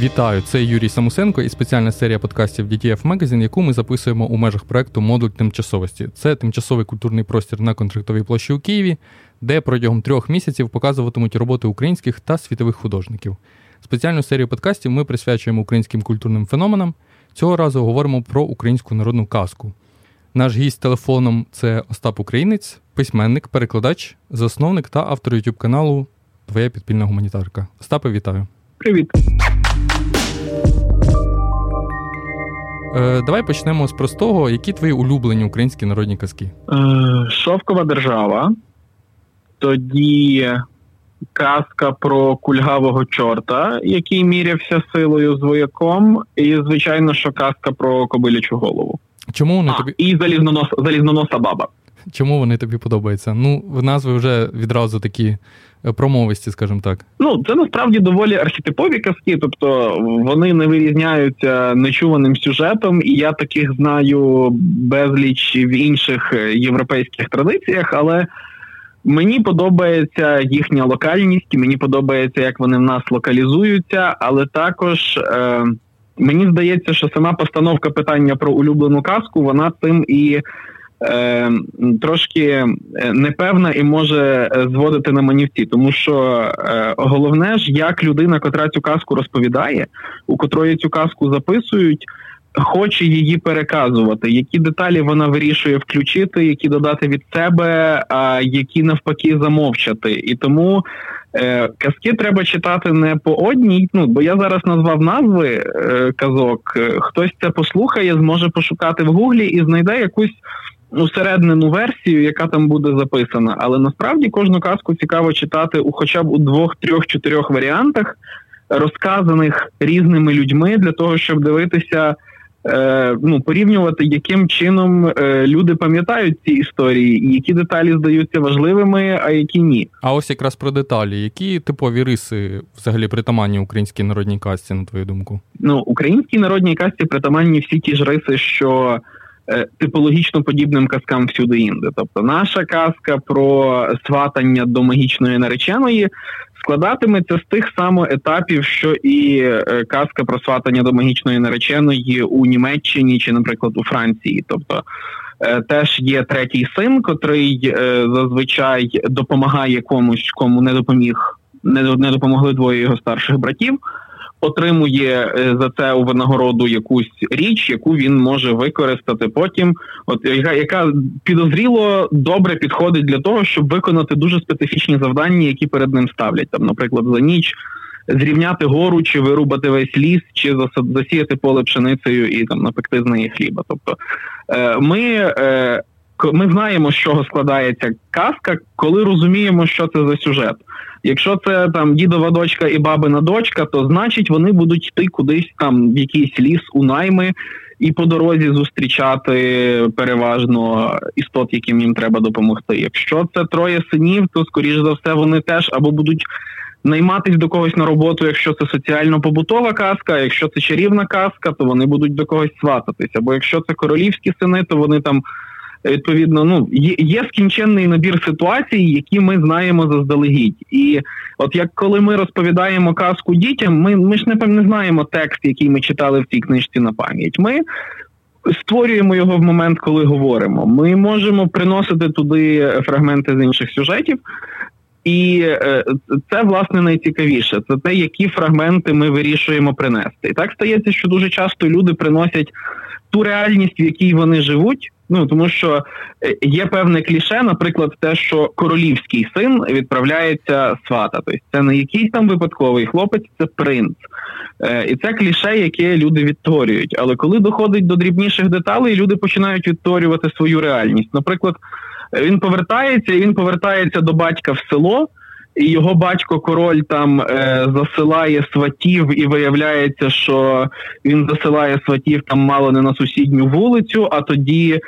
Вітаю, це Юрій Самусенко і спеціальна серія подкастів DTF Magazine, яку ми записуємо у межах проекту Модуль тимчасовості. Це тимчасовий культурний простір на контрактовій площі у Києві, де протягом трьох місяців показуватимуть роботи українських та світових художників. Спеціальну серію подкастів ми присвячуємо українським культурним феноменам. Цього разу говоримо про українську народну казку. Наш гість телефоном це Остап Українець, письменник, перекладач, засновник та автор YouTube каналу Твоя підпільна гуманітарка. Остапе, вітаю. Привіт. Е, Давай почнемо з простого. Які твої улюблені українські народні казки? Е, Шовкова держава. Тоді казка про кульгавого чорта, який мірявся силою з вояком, і, звичайно, що казка про кобилячу голову. Чому вони а, тобі і залізнонос, залізноноса баба. Чому вони тобі подобаються? Ну, в назви вже відразу такі промовисті, скажімо так. Ну, це насправді доволі архетипові казки, тобто вони не вирізняються нечуваним сюжетом, і я таких знаю безліч в інших е, європейських традиціях, але мені подобається їхня локальність, мені подобається, як вони в нас локалізуються, але також. Е- Мені здається, що сама постановка питання про улюблену казку, вона цим і е, трошки е, непевна і може е, зводити на манівці, тому що е, головне ж, як людина, котра цю казку розповідає, у котрої цю казку записують. Хоче її переказувати, які деталі вона вирішує включити, які додати від себе, а які навпаки замовчати. І тому е, казки треба читати не по одній. Ну бо я зараз назвав назви е, казок. Хтось це послухає, зможе пошукати в гуглі і знайде якусь усереднену версію, яка там буде записана. Але насправді кожну казку цікаво читати у хоча б у двох, трьох, чотирьох варіантах, розказаних різними людьми для того, щоб дивитися. Е, ну, порівнювати, яким чином е, люди пам'ятають ці історії, і які деталі здаються важливими, а які ні. А ось якраз про деталі. Які типові риси взагалі притаманні українській народній казці, на твою думку? Ну, українській народній казці притаманні всі ті ж риси, що типологічно подібним казкам всюди інде. Тобто, наша казка про сватання до магічної нареченої складатиметься з тих самих етапів, що і е, казка про сватання до магічної нареченої у Німеччині чи, наприклад, у Франції. Тобто е, теж є третій син, котрий зазвичай допомагає комусь, кому не допоміг, не допомогли двоє його старших братів отримує е, за це у винагороду якусь річ, яку він може використати потім, от яка підозріло добре підходить для того, щоб виконати дуже специфічні завдання, які перед ним ставлять. Там, наприклад, за ніч зрівняти гору, чи вирубати весь ліс, чи засіяти поле пшеницею і там напекти з неї хліба. Тобто е, ми. Ми знаємо, з чого складається казка, коли розуміємо, що це за сюжет. Якщо це там дідова дочка і бабина дочка, то значить вони будуть йти кудись там в якийсь ліс у найми і по дорозі зустрічати переважно істот, яким їм треба допомогти. Якщо це троє синів, то скоріш за все вони теж або будуть. Найматись до когось на роботу, якщо це соціально-побутова казка, якщо це чарівна казка, то вони будуть до когось свататися. Або якщо це королівські сини, то вони там відповідно ну є, є скінченний набір ситуацій, які ми знаємо заздалегідь. І от як коли ми розповідаємо казку дітям, ми ми ж не не знаємо текст, який ми читали в цій книжці на пам'ять. Ми створюємо його в момент, коли говоримо. Ми можемо приносити туди фрагменти з інших сюжетів. І е, це власне найцікавіше. Це те, які фрагменти ми вирішуємо принести. І так стається, що дуже часто люди приносять ту реальність, в якій вони живуть. Ну тому що е, є певне кліше, наприклад, те, що королівський син відправляється свата. Тобто це не якийсь там випадковий хлопець, це принц. Е, і це кліше, яке люди відтворюють. Але коли доходить до дрібніших деталей, люди починають відтворювати свою реальність. Наприклад, він повертається, і він повертається до батька в село його батько король там е, засилає сватів, і виявляється, що він засилає сватів там мало не на сусідню вулицю. А тоді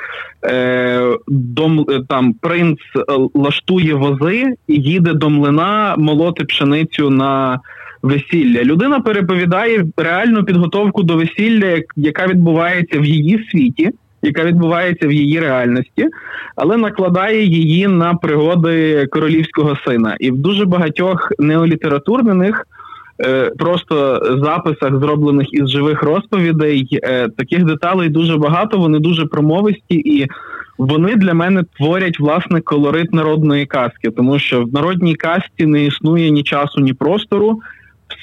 е, дом там принц е, лаштує вози і їде до млина молоти пшеницю на. Весілля людина переповідає реальну підготовку до весілля, яка відбувається в її світі, яка відбувається в її реальності, але накладає її на пригоди королівського сина. І в дуже багатьох неолітературних е, просто записах, зроблених із живих розповідей. Е, таких деталей дуже багато, вони дуже промовисті, і вони для мене творять власне колорит народної казки, тому що в народній казці не існує ні часу, ні простору.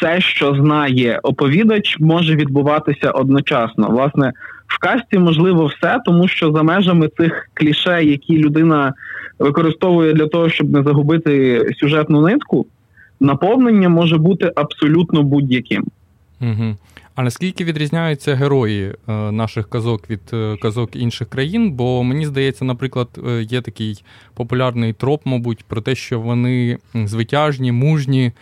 Все, що знає оповідач, може відбуватися одночасно. Власне, в касті можливо все, тому що за межами цих кліше, які людина використовує для того, щоб не загубити сюжетну нитку, наповнення може бути абсолютно будь-яким. Угу. А наскільки відрізняються герої е, наших казок від е, казок інших країн? Бо мені здається, наприклад, е, є такий популярний троп, мабуть, про те, що вони звитяжні, мужні,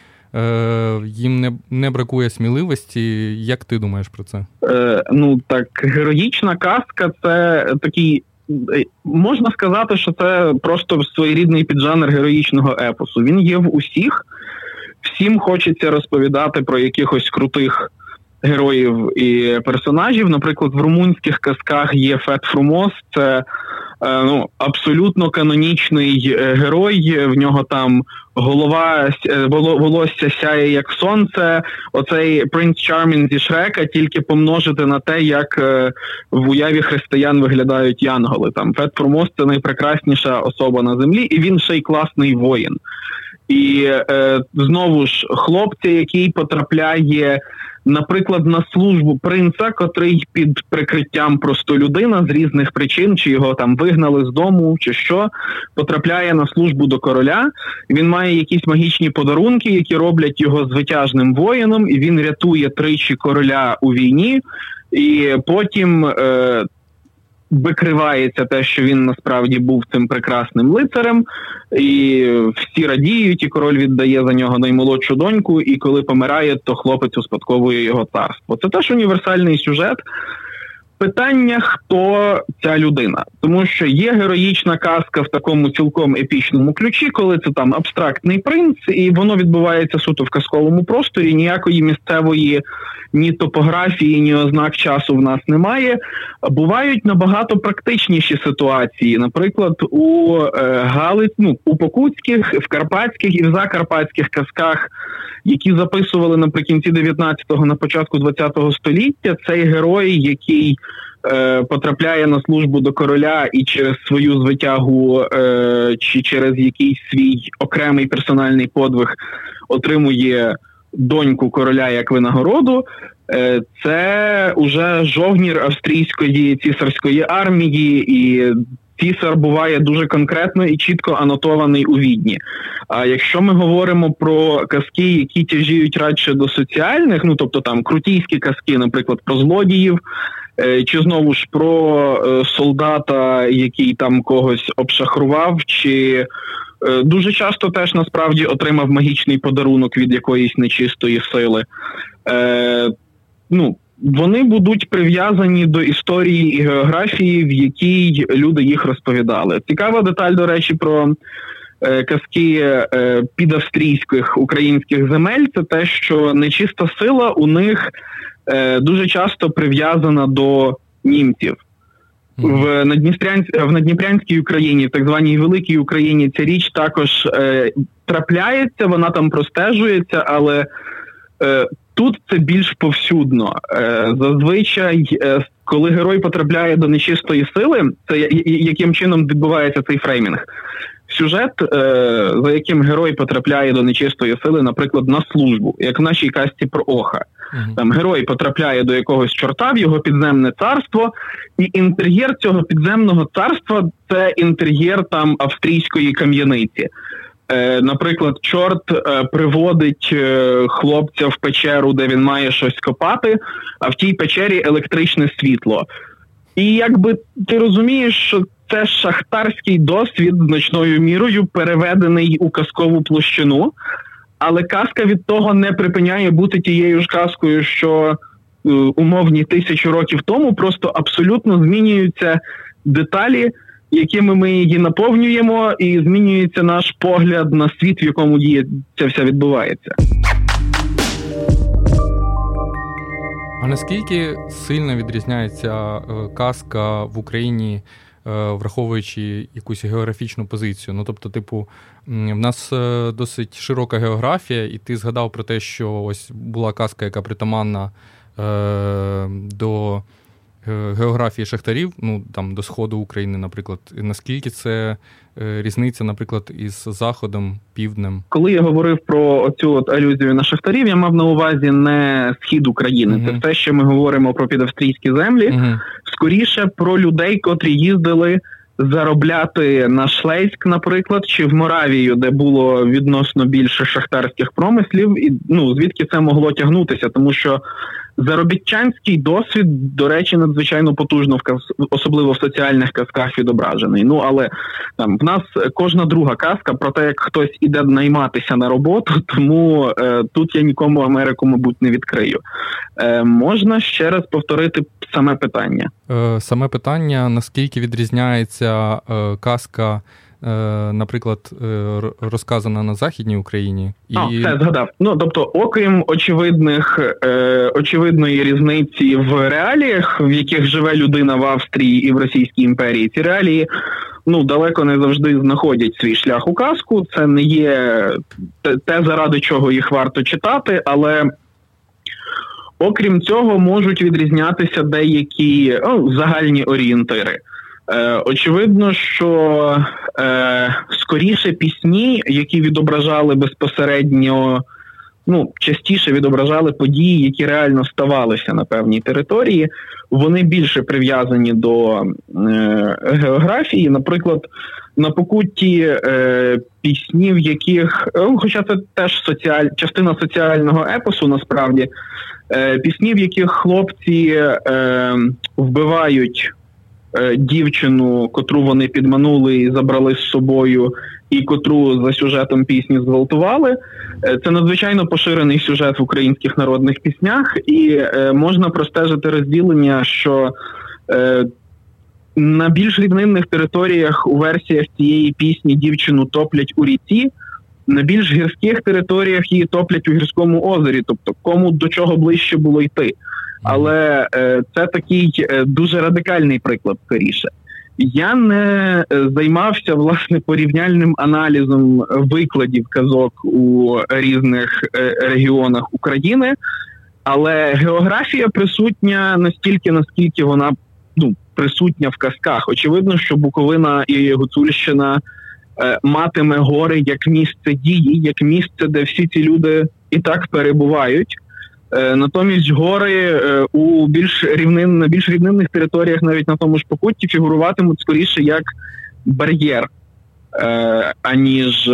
їм не не бракує сміливості. Як ти думаєш про це? Е, Ну так, героїчна казка це такий. Е, можна сказати, що це просто своєрідний піджанр героїчного епосу. Він є в усіх, всім хочеться розповідати про якихось крутих героїв і персонажів. Наприклад, в румунських казках є Фет Фрумос, це е, ну, абсолютно канонічний е, герой. В нього там голова е, волосся сяє як сонце. Оцей принц Чармін зі Шрека тільки помножити на те, як в уяві християн виглядають янголи. Там Фет Фрумос це найпрекрасніша особа на землі, і він ще й класний воїн. І е, знову ж хлопця, який потрапляє наприклад, на службу принца, котрий під прикриттям просто людина з різних причин, чи його там вигнали з дому, чи що, потрапляє на службу до короля. Він має якісь магічні подарунки, які роблять його звитяжним воїном, і він рятує тричі короля у війні. І потім е, викривається те, що він насправді був цим прекрасним лицарем, і всі радіють, і король віддає за нього наймолодшу доньку. І коли помирає, то хлопець успадковує його царство. Це теж універсальний сюжет. Питання, хто ця людина, тому що є героїчна казка в такому цілком епічному ключі, коли це там абстрактний принц, і воно відбувається суто в казковому просторі. Ніякої місцевої ні топографії, ні ознак часу в нас немає. Бувають набагато практичніші ситуації. Наприклад, у е, Галиць, ну у Покутських, в Карпатських і в Закарпатських казках, які записували наприкінці 19-го, на початку 20-го століття, цей герой, який Потрапляє на службу до короля і через свою звитягу е, чи через якийсь свій окремий персональний подвиг отримує доньку короля як винагороду, е, це уже жовнір австрійської цісарської армії, і цісар буває дуже конкретно і чітко анотований у відні. А якщо ми говоримо про казки, які тяжіють радше до соціальних, ну тобто там крутійські казки, наприклад, про злодіїв. Е, чи знову ж про е, солдата, який там когось обшахрував, чи Е, дуже часто теж насправді отримав магічний подарунок від якоїсь нечистої сили. Ну, Вони будуть прив'язані до історії і географії, в якій люди їх розповідали. Цікава деталь, до речі, про казки підавстрійських українських земель це те, що нечиста сила у них е, дуже часто прив'язана до німців. В Надністрянській в Надніпрянській Україні, в так званій Великій Україні, ця річ також е, трапляється, вона там простежується, але е, тут це більш повсюдно. Е, зазвичай, е, коли герой потрапляє до нечистої сили, це яким чином відбувається цей фреймінг. Сюжет, е, за яким герой потрапляє до нечистої сили, наприклад, на службу, як в нашій касті про Оха. Там герой потрапляє до якогось чорта в його підземне царство, і інтер'єр цього підземного царства це інтер'єр там австрійської кам'яниці. Е, Наприклад, чорт е, приводить е, хлопця в печеру, де він має щось копати, а в тій печері електричне світло. І якби ти розумієш, що це шахтарський досвід значною мірою переведений у казкову площину але казка від того не припиняє бути тією ж казкою, що е, умовні тисячу років тому просто абсолютно змінюються деталі, якими ми її наповнюємо, і змінюється наш погляд на світ, в якому діє це все відбувається. А наскільки сильно відрізняється е, казка в Україні враховуючи якусь географічну позицію. Ну, тобто, типу, в нас досить широка географія, і ти згадав про те, що ось була казка, яка притаманна до географії шахтарів, ну там до сходу України, наприклад, наскільки це е, різниця, наприклад, із заходом, півднем? Коли я говорив про цю от алюзію на шахтарів, я мав на увазі не схід України. uh Це те, що ми говоримо про підавстрійські землі, uh скоріше про людей, котрі їздили. Заробляти на Шлейськ, наприклад, чи в Моравію, де було відносно більше шахтарських промислів, і ну звідки це могло тягнутися, тому що Заробітчанський досвід, до речі, надзвичайно потужно в каз... особливо в соціальних казках відображений. Ну але там в нас кожна друга казка про те, як хтось іде найматися на роботу, тому е, тут я нікому Америку, мабуть, не відкрию. Е, Можна ще раз повторити саме питання. Е, Саме питання: наскільки відрізняється е, казка? Е, наприклад, е, розказана на Західній Україні. І... А, це згадав. Ну тобто, окрім очевидних е, очевидної різниці в реаліях, в яких живе людина в Австрії і в Російській імперії, ці реалії ну далеко не завжди знаходять свій шлях у казку. Це не є те, заради чого їх варто читати, але. Окрім цього, можуть відрізнятися деякі ну, загальні орієнтири. Е, Очевидно, що е, скоріше пісні, які відображали безпосередньо, ну частіше відображали події, які реально ставалися на певній території, вони більше прив'язані до е, географії. Наприклад, на покутті е, пісні, в яких, е, хоча це теж соціаль, частина соціального епосу, насправді, е, пісні, в яких хлопці е, вбивають. Е, дівчину, котру вони підманули і забрали з собою, і котру за сюжетом пісні зґвалтували. Е, це надзвичайно поширений сюжет в українських народних піснях, і е, можна простежити розділення, що на більш рівнинних територіях у версіях цієї пісні дівчину топлять у ріці. На більш гірських територіях її топлять у гірському озері, тобто кому до чого ближче було йти. Але е, це такий е, дуже радикальний приклад скоріше. Я не е, займався власне порівняльним аналізом викладів казок у різних регіонах України, але географія присутня настільки, наскільки вона ну, присутня в казках. Очевидно, що Буковина і Гуцульщина матиме гори як місце дії, як місце, де всі ці люди і так перебувають. Е, натомість гори е, у більш рівнин на більш рівнинних територіях, навіть на тому ж покутті, фігуруватимуть скоріше як бар'єр, е, аніж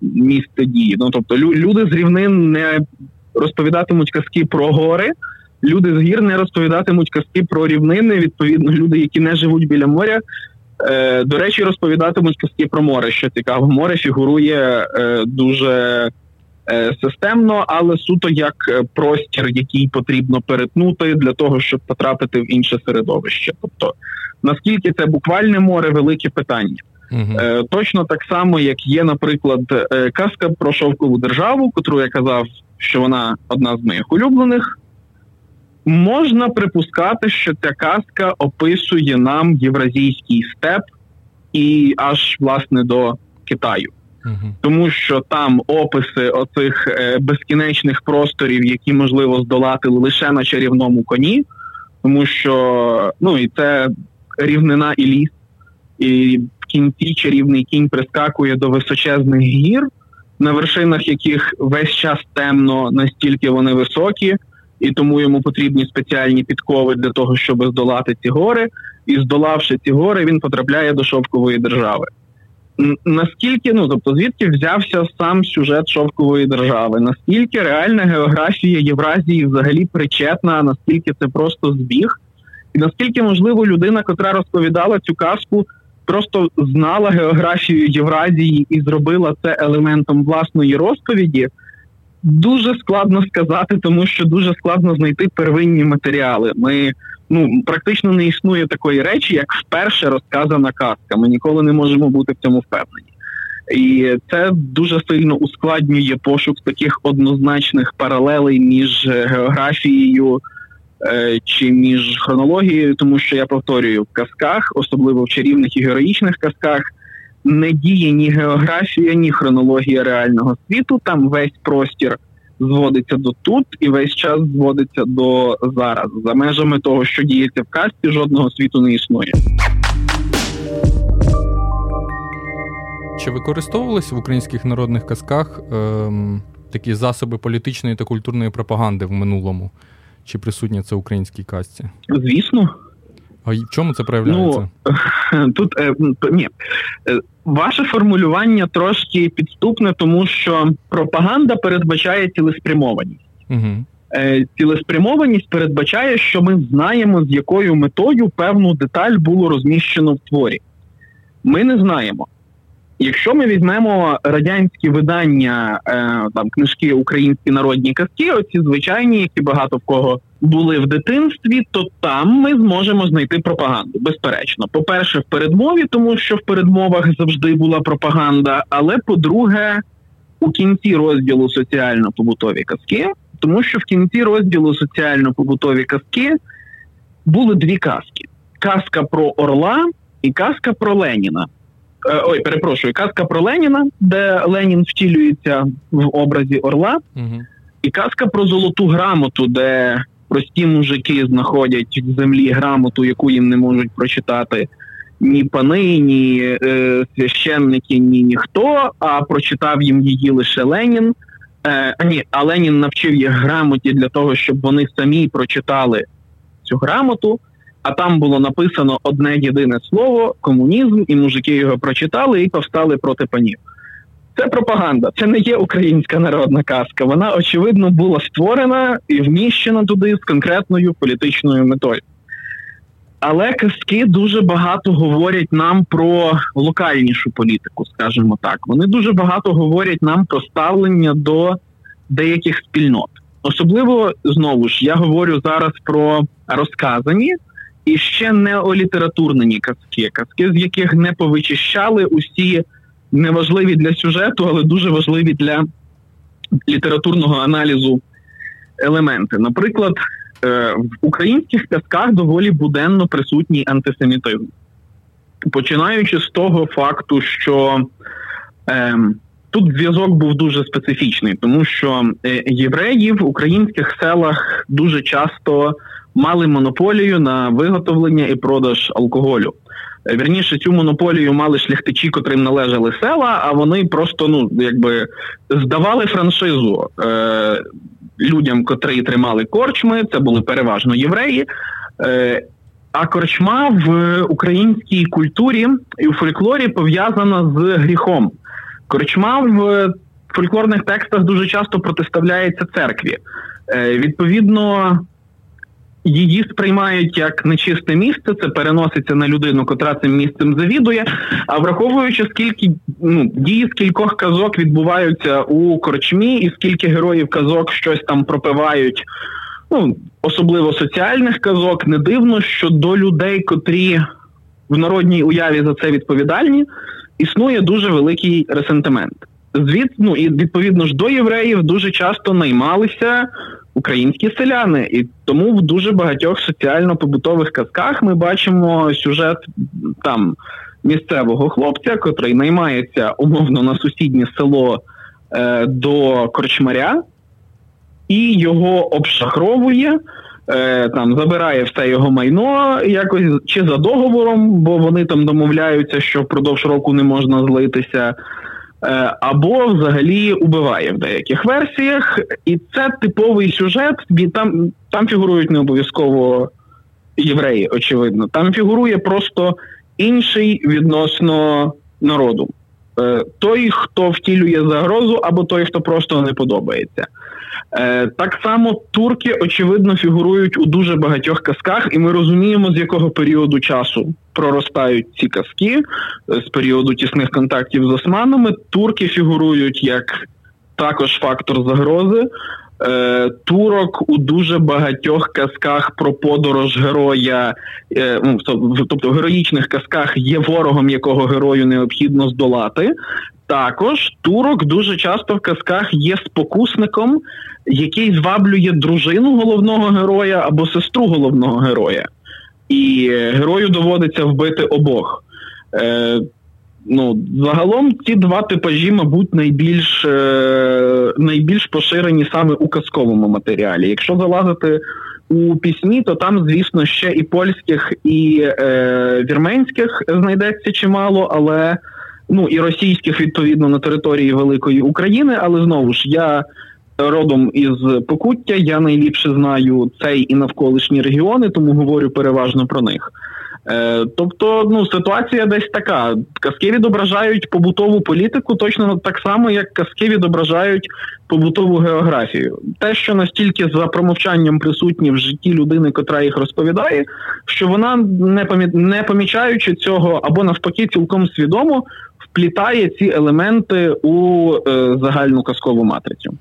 місце дії. Ну тобто, люди з рівнин не розповідатимуть казки про гори. Люди з гір не розповідатимуть казки про рівнини. Відповідно, люди, які не живуть біля моря, до речі, розповідатимуть казки про море. Що цікаво, море фігурує дуже системно, але суто як е, простір, який потрібно перетнути для того, щоб потрапити в інше середовище. Тобто наскільки це буквальне море, велике питання. uh Точно так само, як є, наприклад, казка про шовкову державу, котру я казав, що вона одна з моїх улюблених. Можна припускати, що ця казка описує нам євразійський степ і аж власне до Китаю тому що там описи оцих е, безкінечних просторів, які можливо здолати лише на чарівному коні, тому що ну і це рівнина і ліс, і в кінці чарівний кінь прискакує до височезних гір, на вершинах яких весь час темно, настільки вони високі, і тому йому потрібні спеціальні підкови для того, щоб здолати ці гори. І здолавши ці гори, він потрапляє до шовкової держави наскільки ну тобто звідки взявся сам сюжет шовкової держави? Наскільки реальна географія Євразії взагалі причетна? Наскільки це просто збіг? І наскільки можливо людина, котра розповідала цю казку, просто знала географію Євразії і зробила це елементом власної розповіді? Дуже складно сказати, тому що дуже складно знайти первинні матеріали. Ми ну практично не існує такої речі, як вперше розказана казка. Ми ніколи не можемо бути в цьому впевнені. І це дуже сильно ускладнює пошук таких однозначних паралелей між географією е, чи між хронологією, тому що я повторюю, в казках, особливо в чарівних і героїчних казках, не діє ні географія, ні хронологія реального світу. Там весь простір зводиться до тут, і весь час зводиться до зараз. За межами того, що діється в казці, жодного світу не існує. Чи використовувалися в українських народних казках ем, такі засоби політичної та культурної пропаганди в минулому? Чи присутня це в українській казці? Звісно. А в чому це проявляється? Ну, Тут е, ні. Ваше формулювання трошки підступне, тому що пропаганда передбачає цілеспрямованість. Угу. Цілеспрямованість передбачає, що ми знаємо, з якою метою певну деталь було розміщено в творі. Ми не знаємо. Якщо ми візьмемо радянські видання, е, там книжки Українські народні казки, оці звичайні, які багато в кого були в дитинстві, то там ми зможемо знайти пропаганду. Безперечно, по-перше, в передмові, тому що в передмовах завжди була пропаганда. Але по-друге, у кінці розділу соціально-побутові казки, тому що в кінці розділу соціально-побутові казки були дві казки: казка про Орла і казка про Леніна. Е, ой, перепрошую, казка про Леніна, де Ленін втілюється в образі Орла, угу. і казка про золоту грамоту, де прості мужики знаходять в землі грамоту, яку їм не можуть прочитати ні пани, ні е, священники, ні ніхто. А прочитав їм її лише Ленін. Е, ні, а Ленін навчив їх грамоті для того, щоб вони самі прочитали цю грамоту а там було написано одне єдине слово комунізм, і мужики його прочитали і повстали проти панів. Це пропаганда, це не є українська народна казка. Вона, очевидно, була створена і вміщена туди з конкретною політичною метою. Але казки дуже багато говорять нам про локальнішу політику, скажімо так. Вони дуже багато говорять нам про ставлення до деяких спільнот. Особливо знову ж я говорю зараз про розказані і ще неолітературнені казки, казки, з яких не повичищали усі неважливі для сюжету, але дуже важливі для літературного аналізу елементи. Наприклад, е, в українських казках доволі буденно присутній антисемітизм. Починаючи з того факту, що е, тут зв'язок був дуже специфічний, тому що е, євреї в українських селах дуже часто мали монополію на виготовлення і продаж алкоголю. Е, вірніше, цю монополію мали шляхтичі, котрим належали села, а вони просто ну якби здавали франшизу е, людям, котрі тримали корчми. Це були переважно євреї. Е, а корчма в українській культурі і у фольклорі пов'язана з гріхом. Корчма в фольклорних текстах дуже часто протиставляється церкві. Е, Відповідно, її сприймають як нечисте місце, це переноситься на людину, котра цим місцем завідує. А враховуючи, скільки ну, дії скількох казок відбуваються у корчмі, і скільки героїв казок щось там пропивають, ну особливо соціальних казок, не дивно, що до людей, котрі в народній уяві за це відповідальні, існує дуже великий ресентимент. Звід, ну і відповідно ж до євреїв дуже часто наймалися українські селяни, і тому в дуже багатьох соціально-побутових казках ми бачимо сюжет там місцевого хлопця, котрий наймається умовно на сусіднє село е, до корчмаря, і його обшахровує. Е, там забирає все його майно якось чи за договором, бо вони там домовляються, що впродовж року не можна злитися. Е, або взагалі убиває в деяких версіях, і це типовий сюжет. Там там фігурують не обов'язково євреї, очевидно. Там фігурує просто інший відносно народу. Е, той, хто втілює загрозу, або той, хто просто не подобається. Е, так само турки, очевидно, фігурують у дуже багатьох казках, і ми розуміємо, з якого періоду часу проростають ці казки, е, з періоду тісних контактів з османами. Турки фігурують як також фактор загрози. Е, турок у дуже багатьох казках про подорож героя, ну, тобто в героїчних казках є ворогом, якого герою необхідно здолати. Також турок дуже часто в казках є спокусником, який зваблює дружину головного героя або сестру головного героя. І герою доводиться вбити обох. Е, ну, Загалом ці два типажі, мабуть, найбільш е, найбільш поширені саме у казковому матеріалі. Якщо залазити у пісні, то там, звісно, ще і польських, і е, вірменських знайдеться чимало, але ну і російських відповідно на території Великої України. Але знову ж я родом із Покуття, я найліпше знаю цей і навколишні регіони, тому говорю переважно про них. Е, тобто, ну ситуація десь така. Казки відображають побутову політику точно так само, як казки відображають побутову географію. Те, що настільки за промовчанням присутні в житті людини, котра їх розповідає, що вона не помі... помічаючи цього, або навпаки, цілком свідомо вплітає ці елементи у е, загальну казкову матрицю.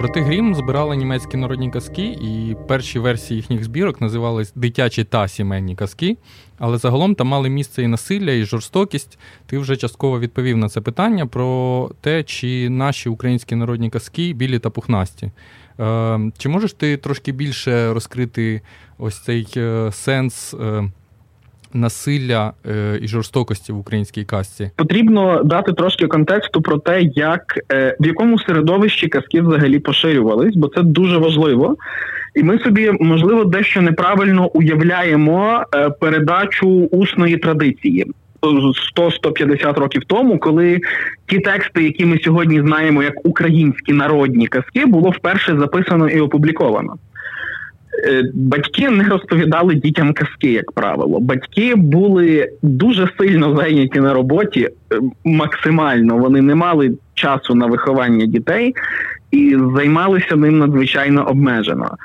Проти Грім збирали німецькі народні казки, і перші версії їхніх збірок називались дитячі та сімейні казки. Але загалом там мали місце і насилля, і жорстокість. Ти вже частково відповів на це питання про те, чи наші українські народні казки білі та пухнасті. Е, чи можеш ти трошки більше розкрити ось цей е, сенс насилля е, і жорстокості в українській казці. Потрібно дати трошки контексту про те, як е, в якому середовищі казки взагалі поширювались, бо це дуже важливо. І ми собі, можливо, дещо неправильно уявляємо е, передачу усної традиції. 100-150 років тому, коли ті тексти, які ми сьогодні знаємо як українські народні казки, було вперше записано і опубліковано. Е, батьки не розповідали дітям казки, як правило. Батьки були дуже сильно зайняті на роботі, е, максимально вони не мали часу на виховання дітей і займалися ним надзвичайно обмежено.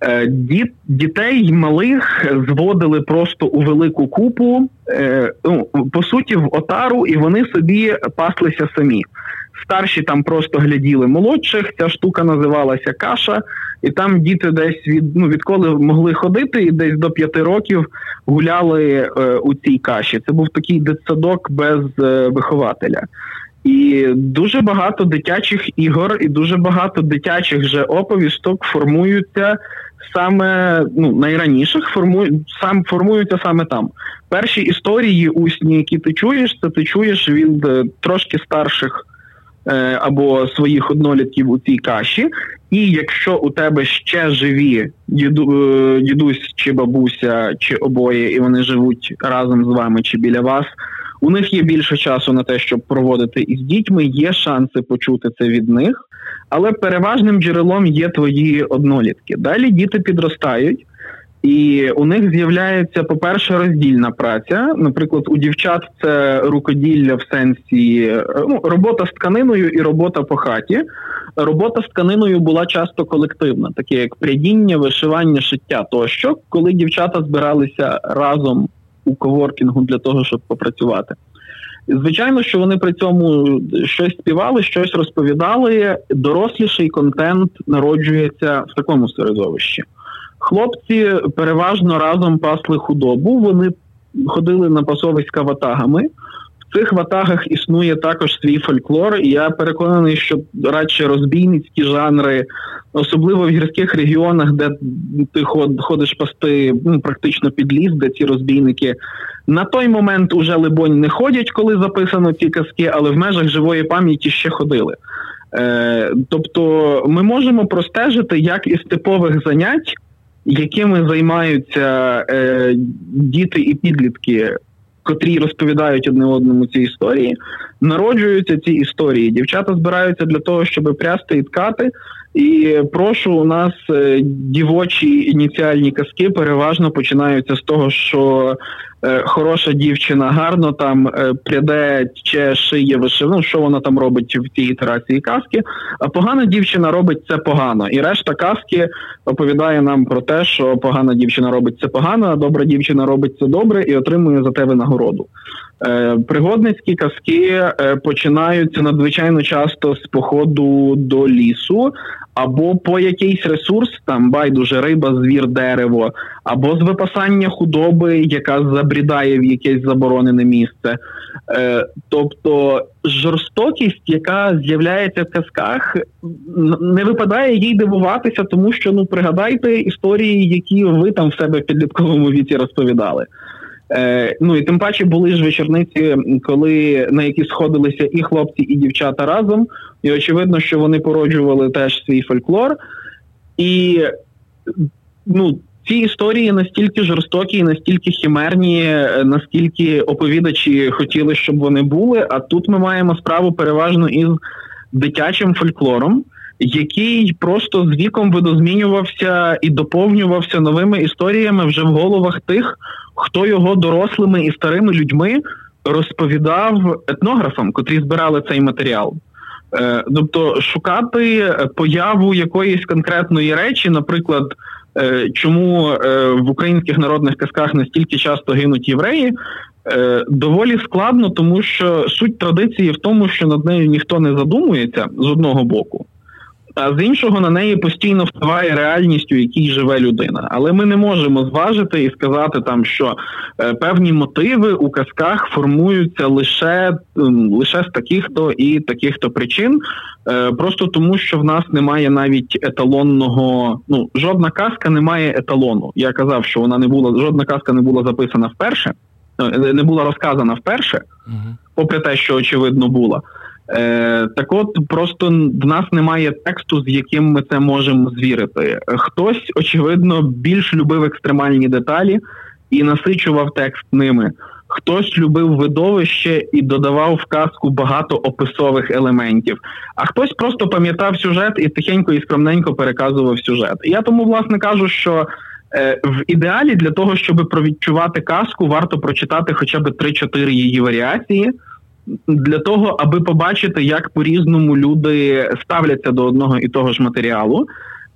Е, діт, дітей малих зводили просто у велику купу, ну, по суті, в отару, і вони собі паслися самі. Старші там просто гляділи молодших. Ця штука називалася каша і там діти десь від ну відколи могли ходити, і десь до п'яти років гуляли е, у цій каші. Це був такий дитсадок без е, вихователя. І дуже багато дитячих ігор, і дуже багато дитячих же оповісток формуються саме ну найраніших формують сам формуються саме там. Перші історії усні, які ти чуєш, це ти чуєш від е, трошки старших. Е, або своїх однолітків у цій каші, і якщо у тебе ще живі діду, е, дідусь чи бабуся, чи обоє, і вони живуть разом з вами чи біля вас, у них є більше часу на те, щоб проводити із дітьми, є шанси почути це від них, але переважним джерелом є твої однолітки. Далі діти підростають. І у них з'являється, по-перше, роздільна праця. Наприклад, у дівчат це рукоділля в сенсі ну, робота з тканиною і робота по хаті. Робота з тканиною була часто колективна, таке як прядіння, вишивання, шиття тощо, коли дівчата збиралися разом у коворкінгу для того, щоб попрацювати. Звичайно, що вони при цьому щось співали, щось розповідали. Доросліший контент народжується в такому середовищі. Хлопці переважно разом пасли худобу. Вони ходили на пасовиська ватагами. В цих ватагах існує також свій фольклор, і я переконаний, що радше розбійницькі жанри, особливо в гірських регіонах, де ти ходиш пасти ну, практично під ліс, де ці розбійники на той момент уже либонь не ходять, коли записано ці казки, але в межах живої пам'яті ще ходили. Е, Тобто ми можемо простежити, як із типових занять якими займаються е, діти і підлітки, котрі розповідають одне одному ці історії, народжуються ці історії. Дівчата збираються для того, щоб прясти і ткати. І прошу у нас е, дівочі ініціальні казки переважно починаються з того, що хороша дівчина гарно там е, пряде чи шиє вишив, ну, що вона там робить в цій ітерації казки. А погана дівчина робить це погано. І решта казки оповідає нам про те, що погана дівчина робить це погано, а добра дівчина робить це добре і отримує за тебе нагороду. Пригодницькі казки починаються надзвичайно часто з походу до лісу, або по якийсь ресурс, там байдуже риба, звір, дерево, або з випасання худоби, яка забрідає в якесь заборонене місце. Е, Тобто жорстокість, яка з'являється в казках, не випадає їй дивуватися, тому що ну пригадайте історії, які ви там в себе в підлітковому віці розповідали. Е, Ну і тим паче були ж вечорниці, коли на які сходилися і хлопці, і дівчата разом. І очевидно, що вони породжували теж свій фольклор. І ну, ці історії настільки жорстокі, настільки хімерні, наскільки оповідачі хотіли, щоб вони були. А тут ми маємо справу переважно із дитячим фольклором. Який просто з віком видозмінювався і доповнювався новими історіями вже в головах тих, хто його дорослими і старими людьми розповідав етнографам, котрі збирали цей матеріал. Е, тобто шукати появу якоїсь конкретної речі, наприклад, е, чому е, в українських народних казках настільки часто гинуть євреї, доволі складно, тому що суть традиції в тому, що над нею ніхто не задумується з одного боку а з іншого на неї постійно впливає реальність, у якій живе людина. Але ми не можемо зважити і сказати там, що е, певні мотиви у казках формуються лише лише з таких-то і таких-то причин, е, просто тому, що в нас немає навіть еталонного. Ну жодна казка не має еталону. Я казав, що вона не була жодна казка не була записана вперше, е, не була розказана вперше, попри те, що очевидно була. Е, Так от просто в нас немає тексту, з яким ми це можемо звірити. Хтось, очевидно, більш любив екстремальні деталі і насичував текст ними. Хтось любив видовище і додавав в казку багато описових елементів, а хтось просто пам'ятав сюжет і тихенько і скромненько переказував сюжет. Я тому власне кажу, що е, в ідеалі для того, щоб провідчувати казку, варто прочитати хоча б 3-4 її варіації для того, аби побачити, як по-різному люди ставляться до одного і того ж матеріалу.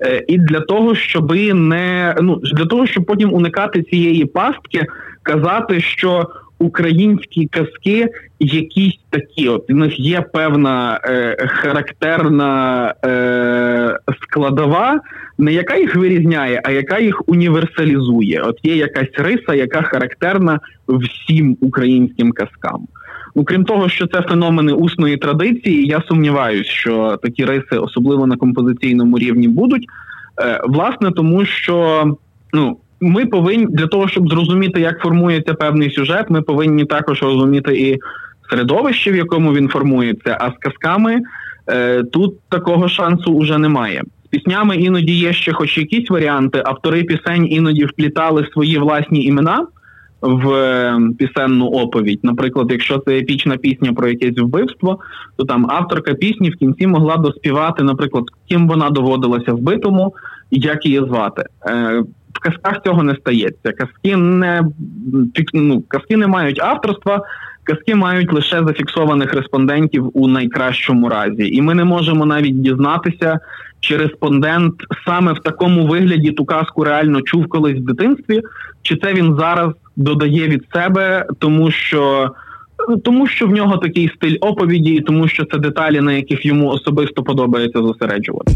Е, і для того, щоб не ну для того, щоб потім уникати цієї пастки, казати, що українські казки якісь такі, от у них є певна е, характерна е, складова, не яка їх вирізняє, а яка їх універсалізує. От є якась риса, яка характерна всім українським казкам. Ну, крім того, що це феномени усної традиції, я сумніваюся, що такі риси, особливо на композиційному рівні, будуть. Е, власне, тому що ну, ми повинні для того, щоб зрозуміти, як формується певний сюжет, ми повинні також розуміти і середовище, в якому він формується, а з казками е, тут такого шансу вже немає. З піснями іноді є ще хоч якісь варіанти, автори пісень іноді вплітали свої власні імена в ем, пісенну оповідь. Наприклад, якщо це епічна пісня про якесь вбивство, то там авторка пісні в кінці могла доспівати, наприклад, ким вона доводилася вбитому і як її звати. Е, в казках цього не стається. Казки не ну, казки не мають авторства. Казки мають лише зафіксованих респондентів у найкращому разі, і ми не можемо навіть дізнатися, чи респондент саме в такому вигляді ту казку реально чув колись в дитинстві, чи це він зараз додає від себе, тому що тому що в нього такий стиль оповіді, і тому що це деталі, на яких йому особисто подобається зосереджувати.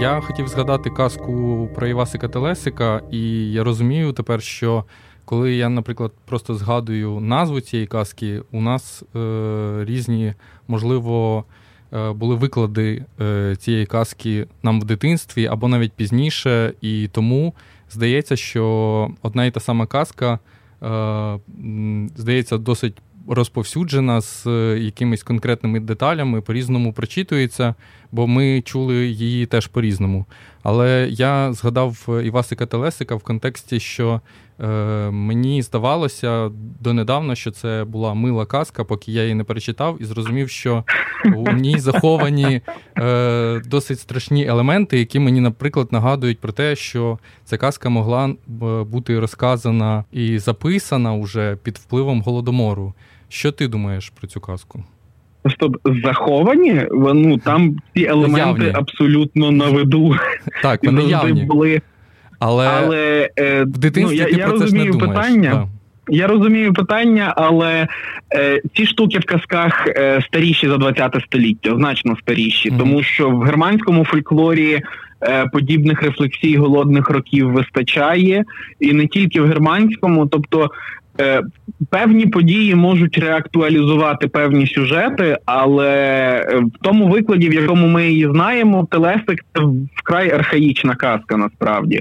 Я хотів згадати казку про Івасика Телесика, і я розумію тепер, що коли я, наприклад, просто згадую назву цієї казки, у нас е, різні, можливо, е, були виклади е, цієї казки нам в дитинстві або навіть пізніше, і тому здається, що одна і та сама казка, е, здається, досить розповсюджена з е, якимись конкретними деталями, по-різному прочитується, бо ми чули її теж по-різному. Але я згадав Івасика Телесика в контексті, що е, мені здавалося донедавна, що це була мила казка, поки я її не перечитав, і зрозумів, що у ній заховані е, досить страшні елементи, які мені, наприклад, нагадують про те, що ця казка могла бути розказана і записана уже під впливом голодомору. Що ти думаєш про цю казку? Стоп, заховані, ну там ці елементи явні. абсолютно на виду. Так, вони явні. були. Але, Але е, в дитинстві ну, я, ти я про це розумію ж не думаєш. питання. Я розумію питання, але е, ці штуки в казках е, старіші за 20 століття, значно старіші, mm-hmm. тому що в германському фольклорі е, подібних рефлексій голодних років вистачає, і не тільки в германському, тобто Е, певні події можуть реактуалізувати певні сюжети, але е, в тому викладі, в якому ми її знаємо, телесик це вкрай архаїчна казка. Насправді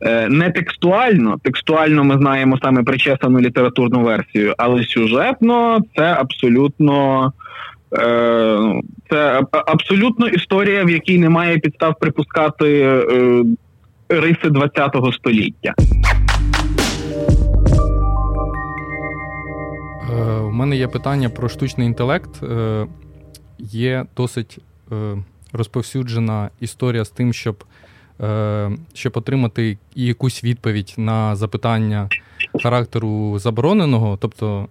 е, не текстуально. Текстуально ми знаємо саме причесану літературну версію, але сюжетно це абсолютно. Це абсолютно історія, в якій немає підстав припускати риси ХХ століття. У мене є питання про штучний інтелект. Е, є досить е, розповсюджена історія з тим, щоб е, щоб отримати якусь відповідь на запитання характеру забороненого. Тобто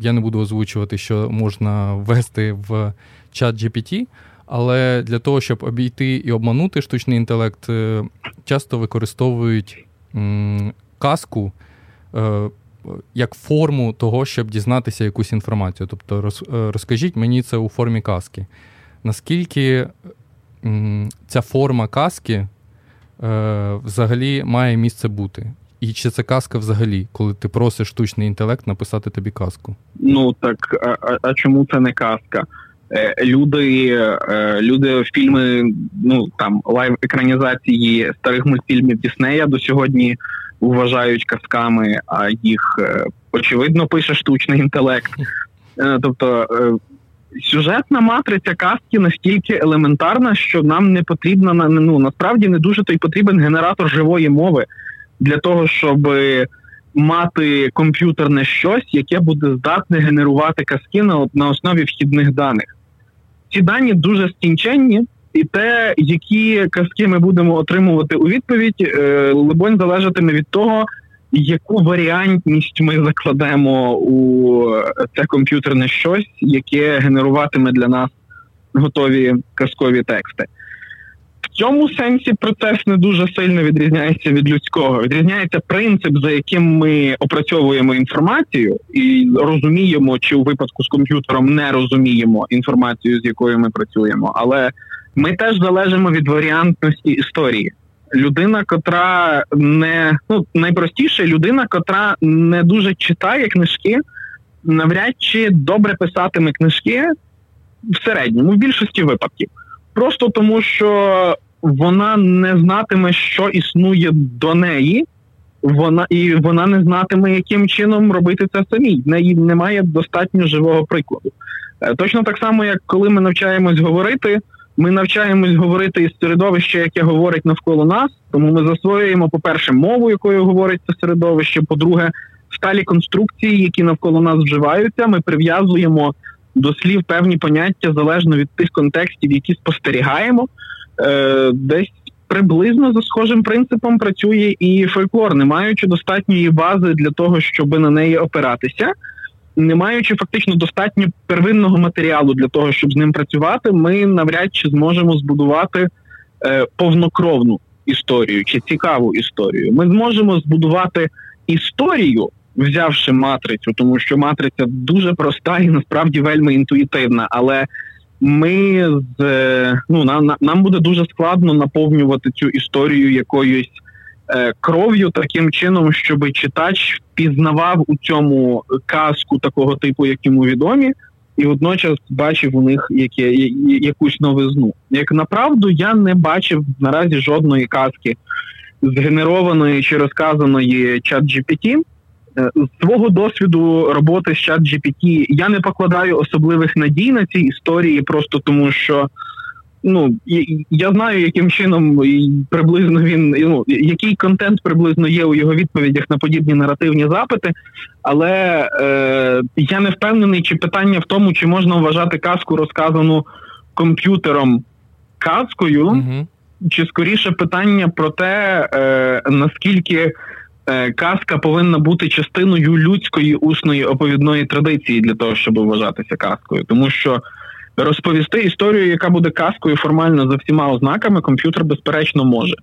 я не буду озвучувати, що можна ввести в чат GPT, але для того, щоб обійти і обманути штучний інтелект, часто використовують казку як форму того, щоб дізнатися якусь інформацію. Тобто, роз, е, розкажіть мені це у формі казки. Наскільки ця форма казки е, взагалі має місце бути? І чи це казка взагалі, коли ти просиш штучний інтелект написати тобі казку? Ну так а, а чому це не казка? Е, люди люди фільми, ну там лайв екранізації старих мультфільмів Діснея до сьогодні вважають казками, а їх е, очевидно пише штучний інтелект. Е, тобто е, сюжетна матриця казки настільки елементарна, що нам не потрібна ну насправді не дуже той потрібен генератор живої мови для того, щоб мати комп'ютерне щось, яке буде здатне генерувати казки на, на основі вхідних даних. Ці дані дуже стінченні, і те, які казки ми будемо отримувати у відповідь, е, либонь залежатиме від того, яку варіантність ми закладемо у це комп'ютерне щось, яке генеруватиме для нас готові казкові тексти. В цьому сенсі процес не дуже сильно відрізняється від людського. Відрізняється принцип, за яким ми опрацьовуємо інформацію, і розуміємо, чи у випадку з комп'ютером не розуміємо інформацію, з якою ми працюємо. Але ми теж залежимо від варіантності історії. Людина, котра не ну найпростіше, людина, котра не дуже читає книжки, навряд чи добре писатиме книжки в середньому, в більшості випадків. Просто тому, що вона не знатиме, що існує до неї, вона і вона не знатиме, яким чином робити це самій. В неї немає достатньо живого прикладу. Е, точно так само, як коли ми навчаємось говорити. Ми навчаємось говорити із середовища, яке говорить навколо нас. Тому ми засвоюємо, по-перше, мову, якою говорить це середовище. По-друге, сталі конструкції, які навколо нас вживаються. Ми прив'язуємо до слів певні поняття залежно від тих контекстів, які спостерігаємо. Е, Десь приблизно за схожим принципом працює і фольклор, не маючи достатньої бази для того, щоб на неї опиратися не маючи фактично достатньо первинного матеріалу для того, щоб з ним працювати, ми навряд чи зможемо збудувати е, повнокровну історію чи цікаву історію. Ми зможемо збудувати історію, взявши матрицю, тому що матриця дуже проста і насправді вельми інтуїтивна, але ми з е, ну нам, нам буде дуже складно наповнювати цю історію якоюсь кров'ю таким чином, щоб читач пізнавав у цьому казку такого типу, як йому відомі, і водночас бачив у них яке, якусь новизну. Як направду, я не бачив наразі жодної казки згенерованої чи розказаної чат GPT. Е, з свого досвіду роботи з чат GPT я не покладаю особливих надій на ці історії, просто тому що ну я знаю, яким чином приблизно він ну який контент приблизно є у його відповідях на подібні наративні запити, але е, я не впевнений, чи питання в тому, чи можна вважати казку розказану комп'ютером казкою, угу. чи скоріше питання про те, е, наскільки. Е, казка повинна бути частиною людської усної оповідної традиції для того, щоб вважатися казкою, тому що розповісти історію, яка буде казкою формально за всіма ознаками, комп'ютер безперечно може.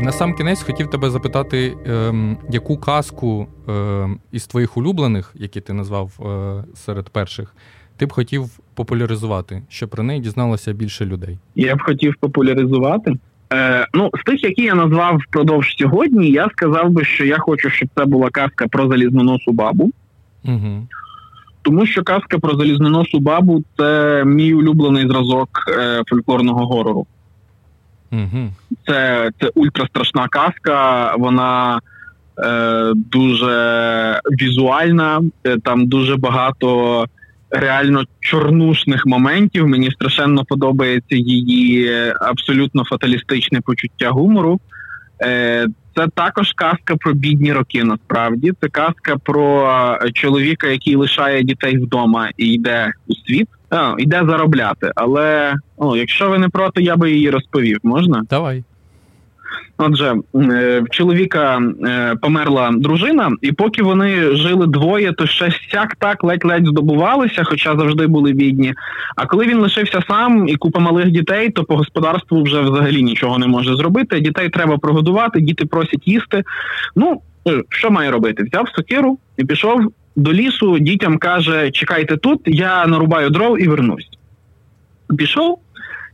На сам кінець хотів тебе запитати, ем, яку казку ем, із твоїх улюблених, які ти назвав е, серед перших, ти б хотів популяризувати, щоб про неї дізналося більше людей? Я б хотів популяризувати. Е, Ну, з тих, які я назвав впродовж сьогодні, я сказав би, що я хочу, щоб це була казка про залізноносу бабу. Угу. Тому що казка про залізноносу бабу це мій улюблений зразок е, фольклорного горору. Угу. Це це ультрастрашна казка, вона е, дуже візуальна, е, там дуже багато реально чорнушних моментів. Мені страшенно подобається її абсолютно фаталістичне почуття гумору. Е, Це також казка про бідні роки. Насправді це казка про чоловіка, який лишає дітей вдома і йде у світ. А, йде заробляти. Але ну, якщо ви не проти, я би її розповів. Можна? Давай. Отже, е, в чоловіка е, померла дружина, і поки вони жили двоє, то ще сяк так ледь-ледь здобувалися, хоча завжди були бідні. А коли він лишився сам і купа малих дітей, то по господарству вже взагалі нічого не може зробити. Дітей треба прогодувати, діти просять їсти. Ну е, що має робити? Взяв сокиру і пішов до лісу. Дітям каже: Чекайте тут, я нарубаю дров і вернусь. Пішов,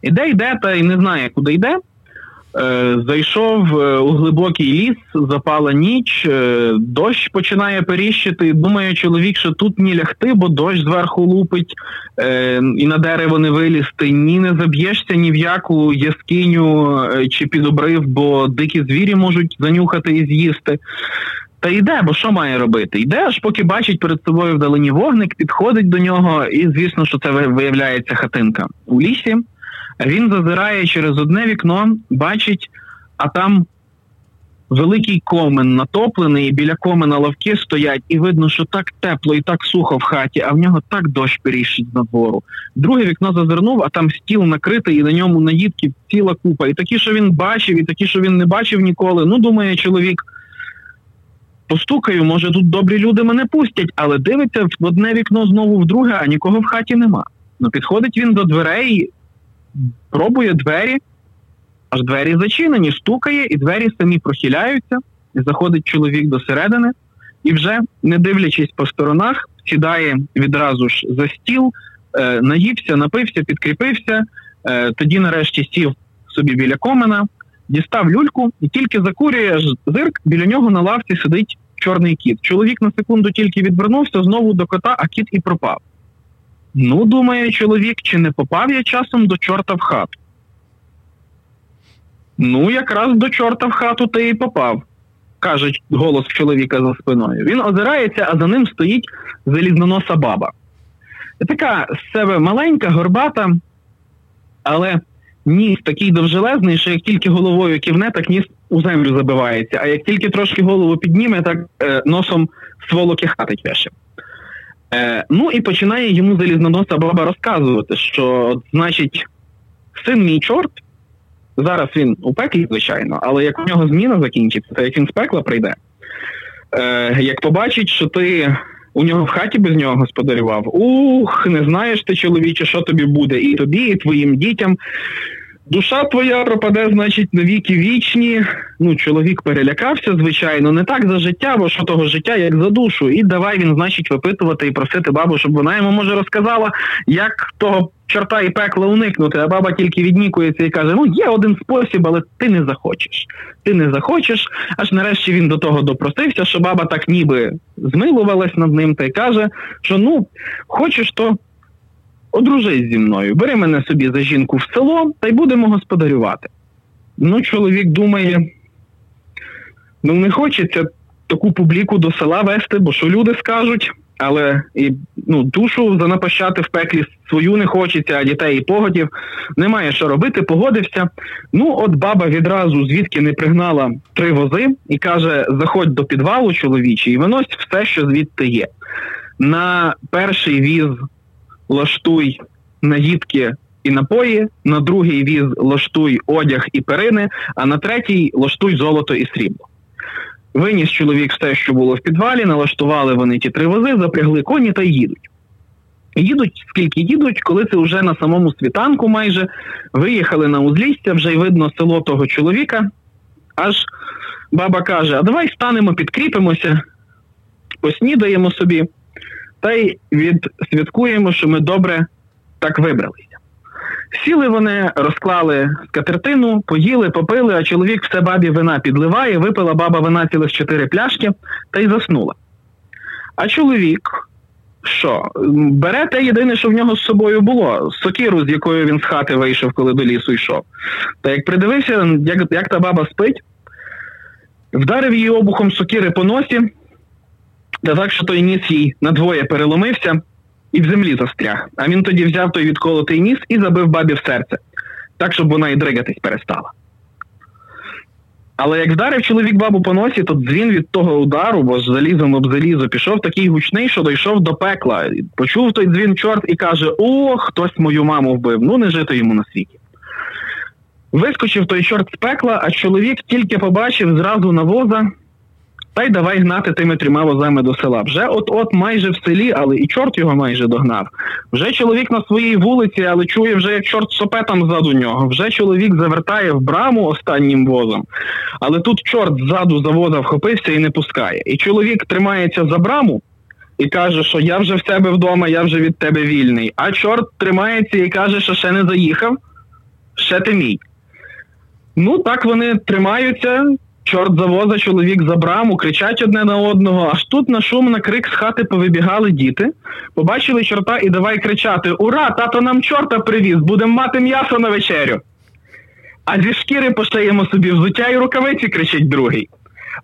іде, йде, та й не знає, куди йде. Е, зайшов е, у глибокий ліс, запала ніч, е, дощ починає періщити. Думає чоловік, що тут ні лягти, бо дощ зверху лупить, і на дерево не вилізти. Ні не заб'єшся ні в яку яскиню чи під обрив, бо дикі звірі можуть занюхати і з'їсти. Та йде, бо що має робити? Йде, аж поки бачить перед собою вдалині вогник, підходить до нього, і звісно, що це виявляється хатинка у лісі. Він зазирає через одне вікно, бачить, а там великий комен натоплений, і біля комена лавки стоять, і видно, що так тепло і так сухо в хаті, а в нього так дощ періщить на двору. Друге вікно зазирнув, а там стіл накритий, і на ньому наїдки ціла купа. І такі, що він бачив, і такі, що він не бачив ніколи. Ну, думає чоловік. Постукаю, може, тут добрі люди мене пустять, але дивиться в одне вікно знову в друге, а нікого в хаті нема. Ну, підходить він до дверей, пробує двері, аж двері зачинені, стукає, і двері самі прохиляються, і заходить чоловік до середини, і вже, не дивлячись по сторонах, сідає відразу ж за стіл, е, наївся, напився, підкріпився, е, тоді нарешті сів собі біля комена, дістав люльку і тільки закурює зирк, біля нього на лавці сидить чорний кіт. Чоловік на секунду тільки відвернувся знову до кота, а кіт і пропав. Ну, думає чоловік, чи не попав я часом до чорта в хату? Ну, якраз до чорта в хату ти і попав, каже голос чоловіка за спиною. Він озирається, а за ним стоїть залізноноса баба. Така з себе маленька, горбата, але ніс такий довжелезний, що як тільки головою кивне, так ніс у землю забивається, а як тільки трошки голову підніме, так е, носом сволоки хатить веше. Е, Ну і починає йому залізноноса баба розказувати, що, значить, син мій чорт, зараз він у пеклі, звичайно, але як у нього зміна закінчиться, то як він з пекла прийде, е, як побачить, що ти у нього в хаті без нього господарював, ух, не знаєш ти, чоловіче, що тобі буде, і тобі, і твоїм дітям. Душа твоя пропаде, значить, на віки вічні. Ну, чоловік перелякався, звичайно, не так за життя, бо що того життя, як за душу. І давай він, значить, випитувати і просити бабу, щоб вона йому може розказала, як того чорта і пекла уникнути. А баба тільки віднікується і каже: Ну, є один спосіб, але ти не захочеш. Ти не захочеш. Аж нарешті він до того допросився, що баба так ніби змилувалась над ним та й каже, що ну, хочеш, то одружись зі мною, бери мене собі за жінку в село та й будемо господарювати. Ну, чоловік думає, ну не хочеться таку публіку до села вести, бо що люди скажуть, але і ну, душу занапащати в пеклі свою не хочеться, а дітей і погодів. Немає що робити, погодився. Ну, от баба відразу звідки не пригнала три вози і каже: заходь до підвалу чоловічий і винось все, що звідти є. На перший віз лаштуй наїдки і напої, на другий віз лаштуй одяг і перини, а на третій лаштуй золото і срібло. Виніс чоловік все, що було в підвалі, налаштували вони ті три вози, запрягли коні та їдуть. Їдуть, скільки їдуть, коли це вже на самому світанку майже виїхали на узлістя, вже й видно село того чоловіка. Аж баба каже: А давай станемо, підкріпимося, поснідаємо собі, та й відсвяткуємо, що ми добре так вибралися. Сіли вони, розклали скатертину, поїли, попили, а чоловік все бабі вина підливає, випила баба вина цілих чотири пляшки та й заснула. А чоловік що? Бере те єдине, що в нього з собою було, сокиру, з якою він з хати вийшов, коли до лісу йшов. Та як придивився, як, як та баба спить, вдарив її обухом сокири по носі, та так, що той ніс їй надвоє переломився і в землі застряг. А він тоді взяв той відколотий ніс і забив бабі в серце, так, щоб вона і дригатись перестала. Але як вдарив чоловік бабу по носі, то дзвін від того удару, бо з залізом об залізо пішов такий гучний, що дійшов до пекла. Почув той дзвін чорт і каже: О, хтось мою маму вбив, ну не жити йому на світі. Вискочив той чорт з пекла, а чоловік тільки побачив зразу на воза та й давай гнати тими трьома возами до села. Вже от-от майже в селі, але і чорт його майже догнав. Вже чоловік на своїй вулиці, але чує, вже як чорт сопе там ззаду нього. Вже чоловік завертає в браму останнім возом, але тут чорт ззаду за воза вхопився і не пускає. І чоловік тримається за браму. І каже, що я вже в себе вдома, я вже від тебе вільний. А чорт тримається і каже, що ще не заїхав, ще ти мій. Ну, так вони тримаються, Чорт завоза, чоловік за браму, кричать одне на одного. Аж тут на шум на крик з хати повибігали діти, побачили чорта і давай кричати: Ура! Тато нам чорта привіз! Будемо мати м'ясо на вечерю. А зі шкіри пошиємо собі взуття і рукавиці, кричить другий.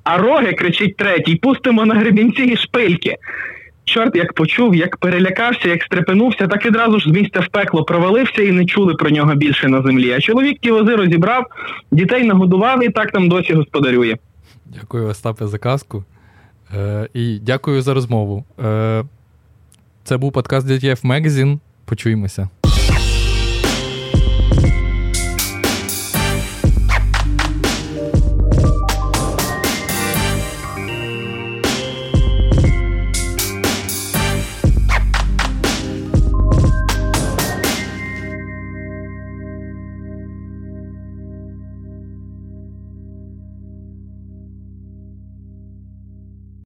А роги кричить третій, пустимо на гребінці і шпильки. Чорт як почув, як перелякався, як стрепенувся, так відразу ж з місця в пекло провалився і не чули про нього більше на землі. А чоловік ті вози розібрав, дітей нагодував і так там досі господарює. Дякую, Остапе, за казку. Е, І дякую за розмову. Е, Це був подкаст DTF Magazine. Почуємося.